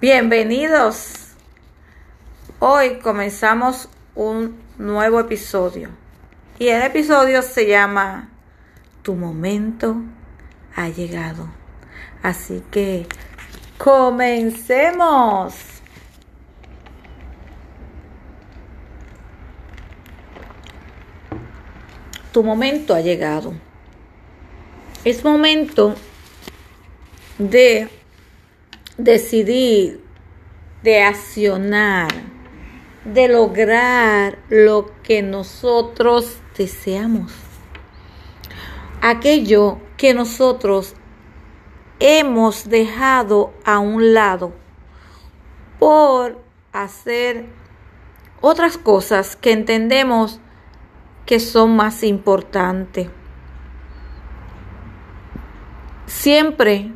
Bienvenidos. Hoy comenzamos un nuevo episodio y el episodio se llama Tu momento ha llegado. Así que comencemos. Tu momento ha llegado. Es momento de decidir, de accionar, de lograr lo que nosotros deseamos. Aquello que nosotros hemos dejado a un lado por hacer otras cosas que entendemos que son más importantes. Siempre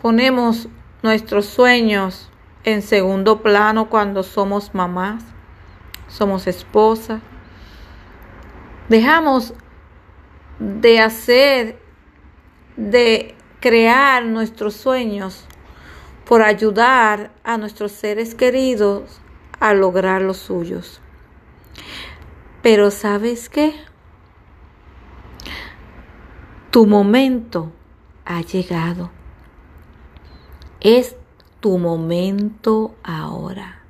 ponemos nuestros sueños en segundo plano cuando somos mamás, somos esposas. Dejamos de hacer, de crear nuestros sueños por ayudar a nuestros seres queridos a lograr los suyos. Pero ¿sabes qué? Tu momento ha llegado. Es tu momento ahora.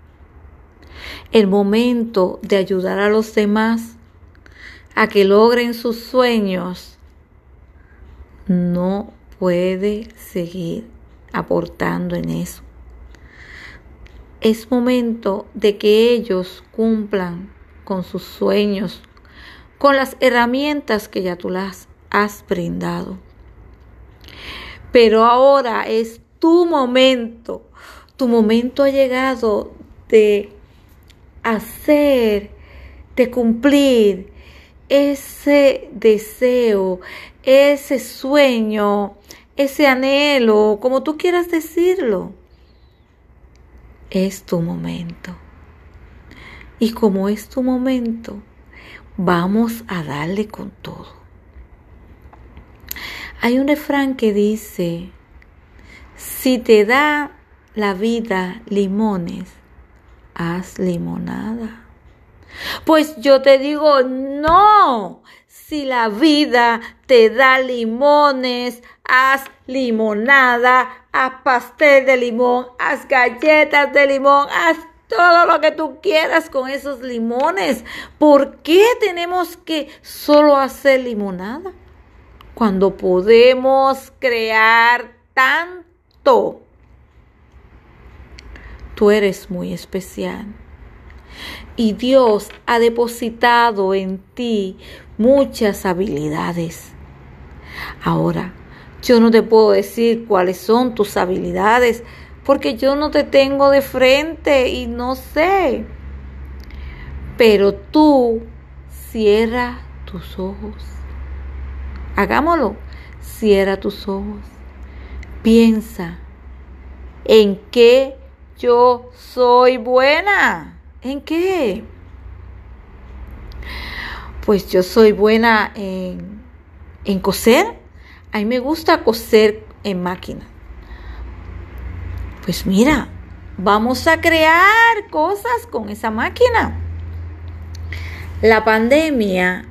El momento de ayudar a los demás a que logren sus sueños no puede seguir aportando en eso. Es momento de que ellos cumplan con sus sueños, con las herramientas que ya tú las has brindado. Pero ahora es tu momento. Tu momento ha llegado de hacer, de cumplir ese deseo, ese sueño, ese anhelo, como tú quieras decirlo. Es tu momento. Y como es tu momento, vamos a darle con todo. Hay un refrán que dice, si te da la vida limones, haz limonada. Pues yo te digo, no. Si la vida te da limones, haz limonada, haz pastel de limón, haz galletas de limón, haz todo lo que tú quieras con esos limones. ¿Por qué tenemos que solo hacer limonada? Cuando podemos crear tanto Tú eres muy especial. Y Dios ha depositado en ti muchas habilidades. Ahora, yo no te puedo decir cuáles son tus habilidades porque yo no te tengo de frente y no sé. Pero tú cierra tus ojos. Hagámoslo. Cierra tus ojos. Piensa en qué yo soy buena. ¿En qué? Pues yo soy buena en, en coser. A mí me gusta coser en máquina. Pues mira, vamos a crear cosas con esa máquina. La pandemia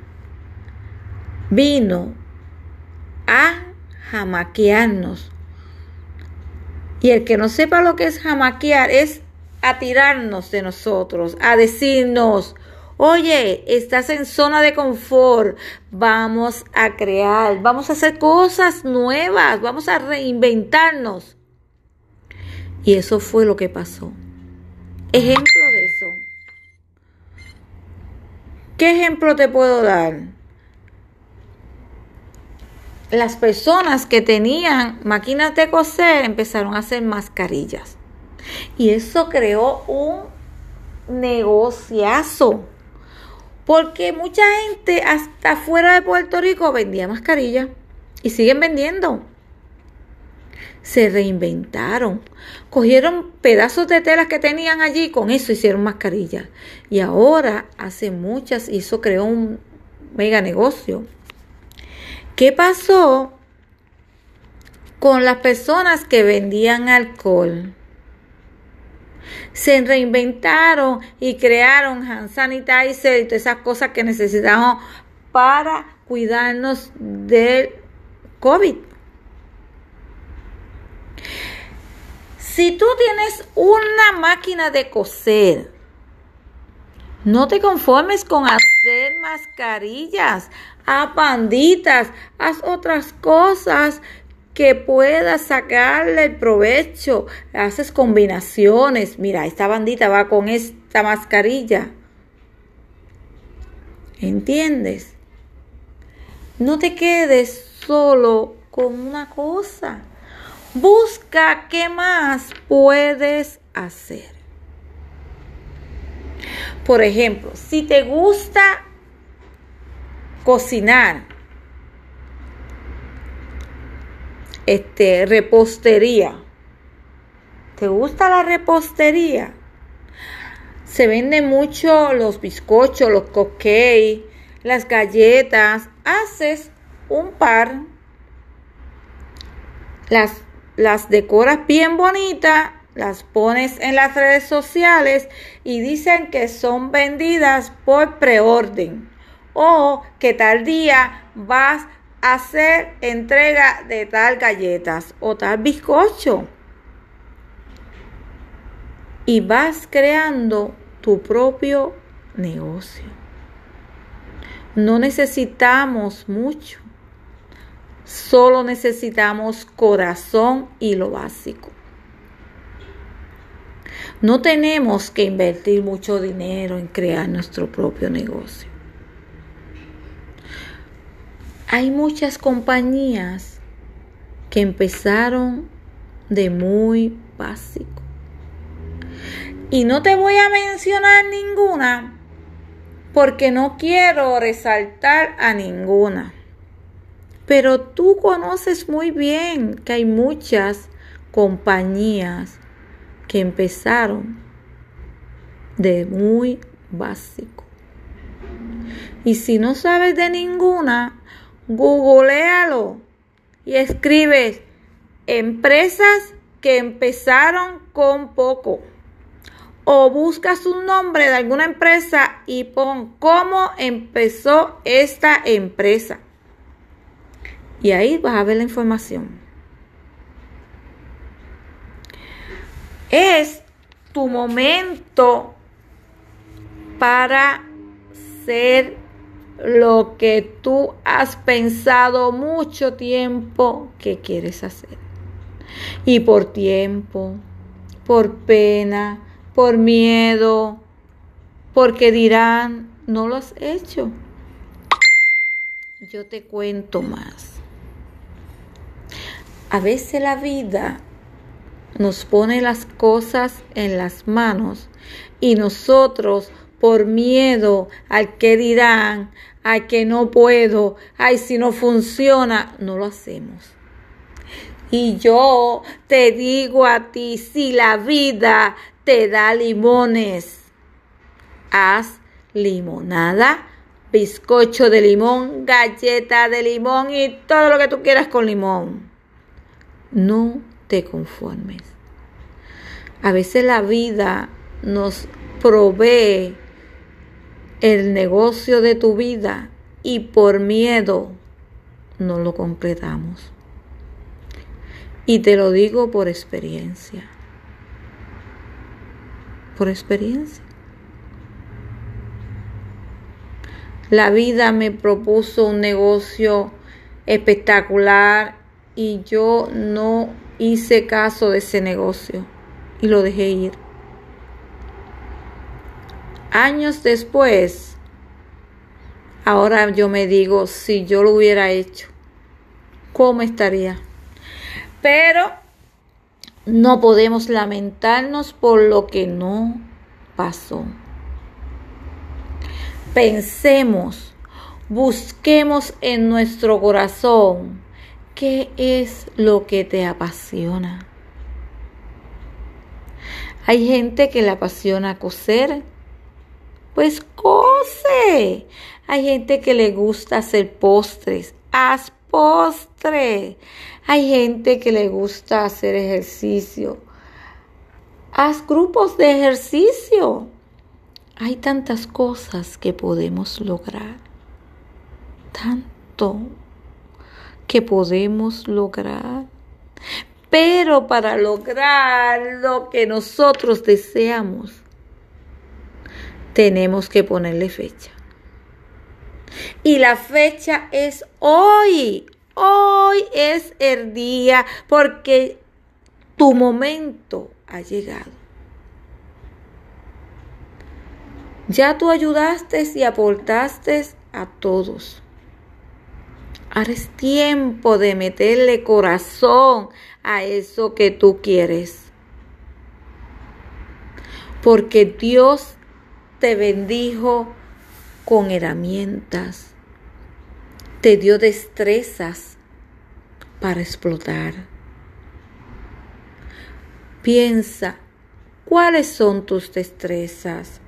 vino a jamaquearnos. Y el que no sepa lo que es jamaquear es a tirarnos de nosotros, a decirnos, oye, estás en zona de confort, vamos a crear, vamos a hacer cosas nuevas, vamos a reinventarnos. Y eso fue lo que pasó. Ejemplo de eso. ¿Qué ejemplo te puedo dar? Las personas que tenían máquinas de coser empezaron a hacer mascarillas. Y eso creó un negociazo. Porque mucha gente hasta fuera de Puerto Rico vendía mascarillas. Y siguen vendiendo. Se reinventaron. Cogieron pedazos de telas que tenían allí, con eso hicieron mascarillas. Y ahora hace muchas y eso creó un mega negocio. ¿Qué pasó con las personas que vendían alcohol? se reinventaron y crearon hand sanitizer y todas esas cosas que necesitamos para cuidarnos del COVID. Si tú tienes una máquina de coser, no te conformes con hacer mascarillas, a panditas, haz otras cosas que puedas sacarle el provecho. Haces combinaciones. Mira, esta bandita va con esta mascarilla. ¿Entiendes? No te quedes solo con una cosa. Busca qué más puedes hacer. Por ejemplo, si te gusta cocinar, este, repostería. ¿Te gusta la repostería? Se venden mucho los bizcochos, los cupcakes, las galletas. Haces un par, las, las decoras bien bonitas, las pones en las redes sociales y dicen que son vendidas por preorden o que tal día vas hacer entrega de tal galletas o tal bizcocho. Y vas creando tu propio negocio. No necesitamos mucho. Solo necesitamos corazón y lo básico. No tenemos que invertir mucho dinero en crear nuestro propio negocio. Hay muchas compañías que empezaron de muy básico. Y no te voy a mencionar ninguna porque no quiero resaltar a ninguna. Pero tú conoces muy bien que hay muchas compañías que empezaron de muy básico. Y si no sabes de ninguna, googlealo y escribes empresas que empezaron con poco. O buscas un nombre de alguna empresa y pon cómo empezó esta empresa. Y ahí vas a ver la información. Es tu momento para ser lo que tú has pensado mucho tiempo que quieres hacer. Y por tiempo, por pena, por miedo, porque dirán, no lo has hecho. Yo te cuento más. A veces la vida nos pone las cosas en las manos y nosotros por miedo al que dirán, al que no puedo, ay, si no funciona, no lo hacemos. Y yo te digo a ti, si la vida te da limones, haz limonada, bizcocho de limón, galleta de limón y todo lo que tú quieras con limón. No te conformes. A veces la vida nos provee el negocio de tu vida y por miedo no lo concretamos. Y te lo digo por experiencia. Por experiencia. La vida me propuso un negocio espectacular y yo no hice caso de ese negocio y lo dejé ir años después, ahora yo me digo, si yo lo hubiera hecho, ¿cómo estaría? Pero no podemos lamentarnos por lo que no pasó. Pensemos, busquemos en nuestro corazón qué es lo que te apasiona. Hay gente que le apasiona coser, pues cose. Hay gente que le gusta hacer postres. Haz postre. Hay gente que le gusta hacer ejercicio. Haz grupos de ejercicio. Hay tantas cosas que podemos lograr. Tanto que podemos lograr. Pero para lograr lo que nosotros deseamos, tenemos que ponerle fecha. Y la fecha es hoy. Hoy es el día porque tu momento ha llegado. Ya tú ayudaste y aportaste a todos. Ahora es tiempo de meterle corazón a eso que tú quieres. Porque Dios te bendijo con herramientas, te dio destrezas para explotar. Piensa, ¿cuáles son tus destrezas?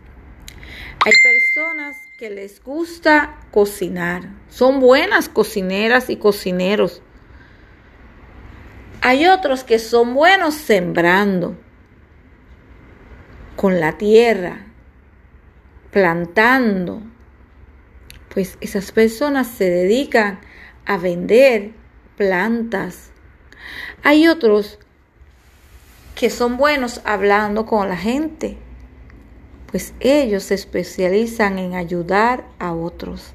Hay personas que les gusta cocinar, son buenas cocineras y cocineros. Hay otros que son buenos sembrando con la tierra, plantando. Pues esas personas se dedican a vender plantas. Hay otros que son buenos hablando con la gente, pues ellos se especializan en ayudar a otros.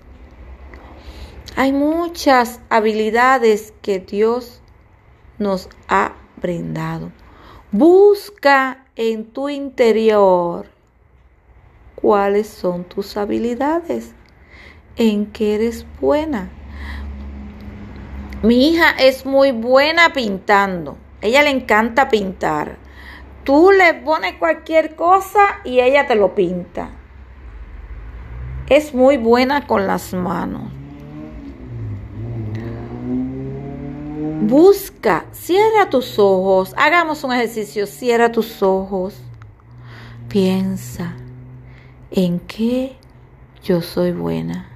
Hay muchas habilidades que Dios nos ha brindado. Busca en tu interior cuáles son tus habilidades, en qué eres buena. Mi hija es muy buena pintando. Ella le encanta pintar. Tú le pones cualquier cosa y ella te lo pinta. Es muy buena con las manos. Busca, cierra tus ojos, hagamos un ejercicio, cierra tus ojos. Piensa en qué yo soy buena.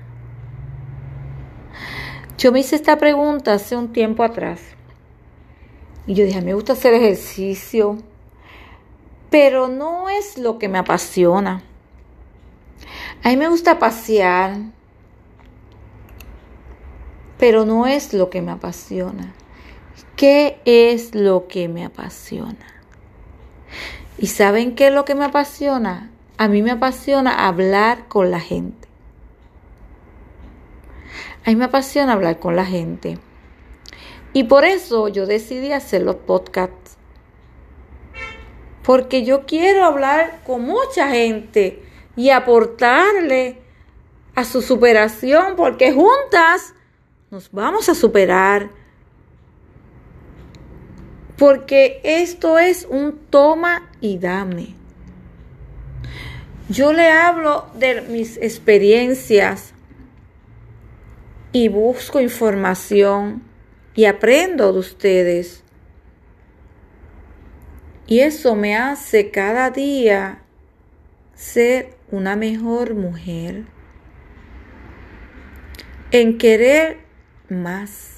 Yo me hice esta pregunta hace un tiempo atrás. Y yo dije, me gusta hacer ejercicio, pero no es lo que me apasiona. A mí me gusta pasear, pero no es lo que me apasiona. ¿Qué es lo que me apasiona? ¿Y saben qué es lo que me apasiona? A mí me apasiona hablar con la gente. A mí me apasiona hablar con la gente. Y por eso yo decidí hacer los podcasts. Porque yo quiero hablar con mucha gente y aportarle a su superación, porque juntas nos vamos a superar porque esto es un toma y dame. Yo le hablo de mis experiencias y busco información y aprendo de ustedes. Y eso me hace cada día ser una mejor mujer, en querer más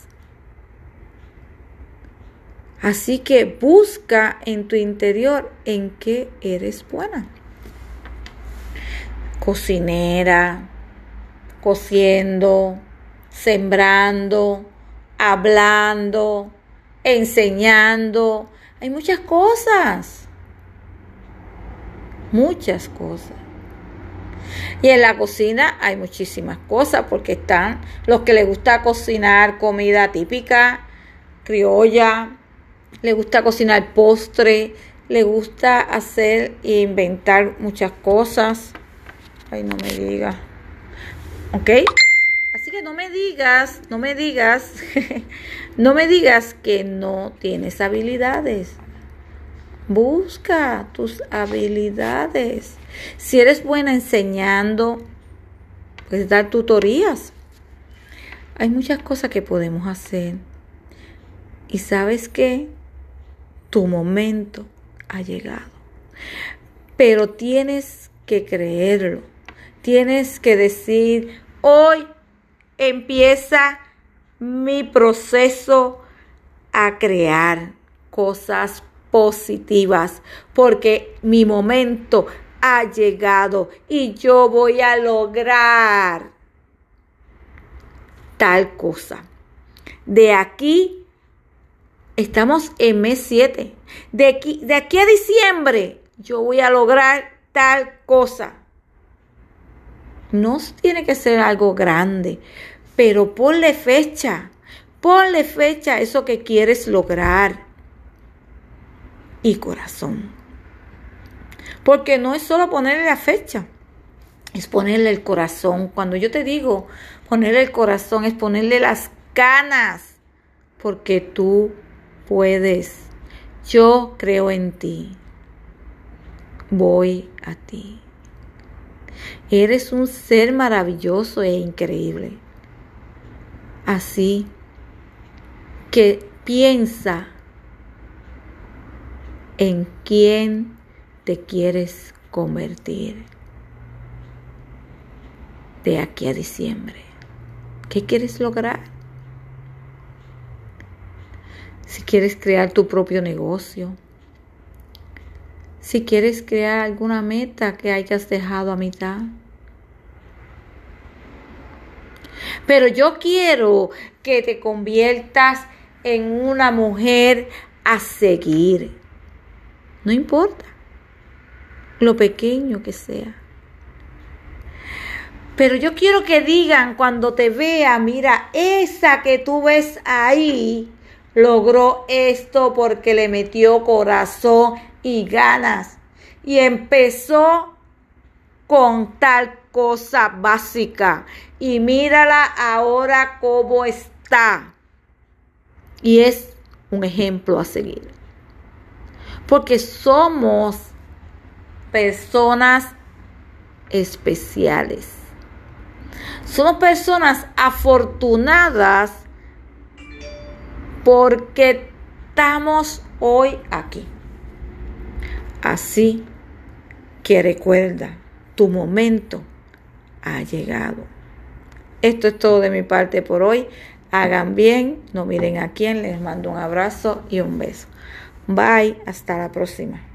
Así que busca en tu interior en qué eres buena. Cocinera, cociendo, sembrando, hablando, enseñando. Hay muchas cosas. Muchas cosas. Y en la cocina hay muchísimas cosas porque están los que les gusta cocinar comida típica, criolla, le gusta cocinar postre, le gusta hacer e inventar muchas cosas. Ay, no me digas. ¿Ok? Así que no me digas, no me digas, no me digas que no tienes habilidades. Busca tus habilidades. Si eres buena enseñando, puedes dar tutorías. Hay muchas cosas que podemos hacer. ¿Y sabes qué? tu momento ha llegado. Pero tienes que creerlo. Tienes que decir, hoy empieza mi proceso a crear cosas positivas, porque mi momento ha llegado y yo voy a lograr tal cosa. De aquí, estamos en mes 7. De aquí, de aquí a diciembre, yo voy a lograr tal cosa. No tiene que ser algo grande, pero ponle fecha. Ponle fecha a eso que quieres lograr. Y corazón. Porque no es solo ponerle la fecha, es ponerle el corazón. Cuando yo te digo ponerle el corazón, es ponerle las ganas. Porque tú puedes. Yo creo en ti. Voy a ti. Eres un ser maravilloso e increíble. Así que piensa en quién te quieres convertir de aquí a diciembre. ¿Qué quieres lograr? Si quieres crear tu propio negocio, si quieres crear alguna meta que hayas dejado a mitad. Pero yo quiero que te conviertas en una mujer a seguir. No importa lo pequeño que sea. Pero yo quiero que digan cuando te vea, mira, esa que tú ves ahí logró esto porque le metió corazón y ganas. Y empezó con tal cosa básica. Y mírala ahora cómo está. Y es un ejemplo a seguir. Porque somos personas especiales. Somos personas afortunadas porque estamos hoy aquí. Así que recuerda, tu momento ha llegado. Esto es todo de mi parte por hoy. Hagan bien, no miren a quién, les mando un abrazo y un beso. Bye, hasta la próxima.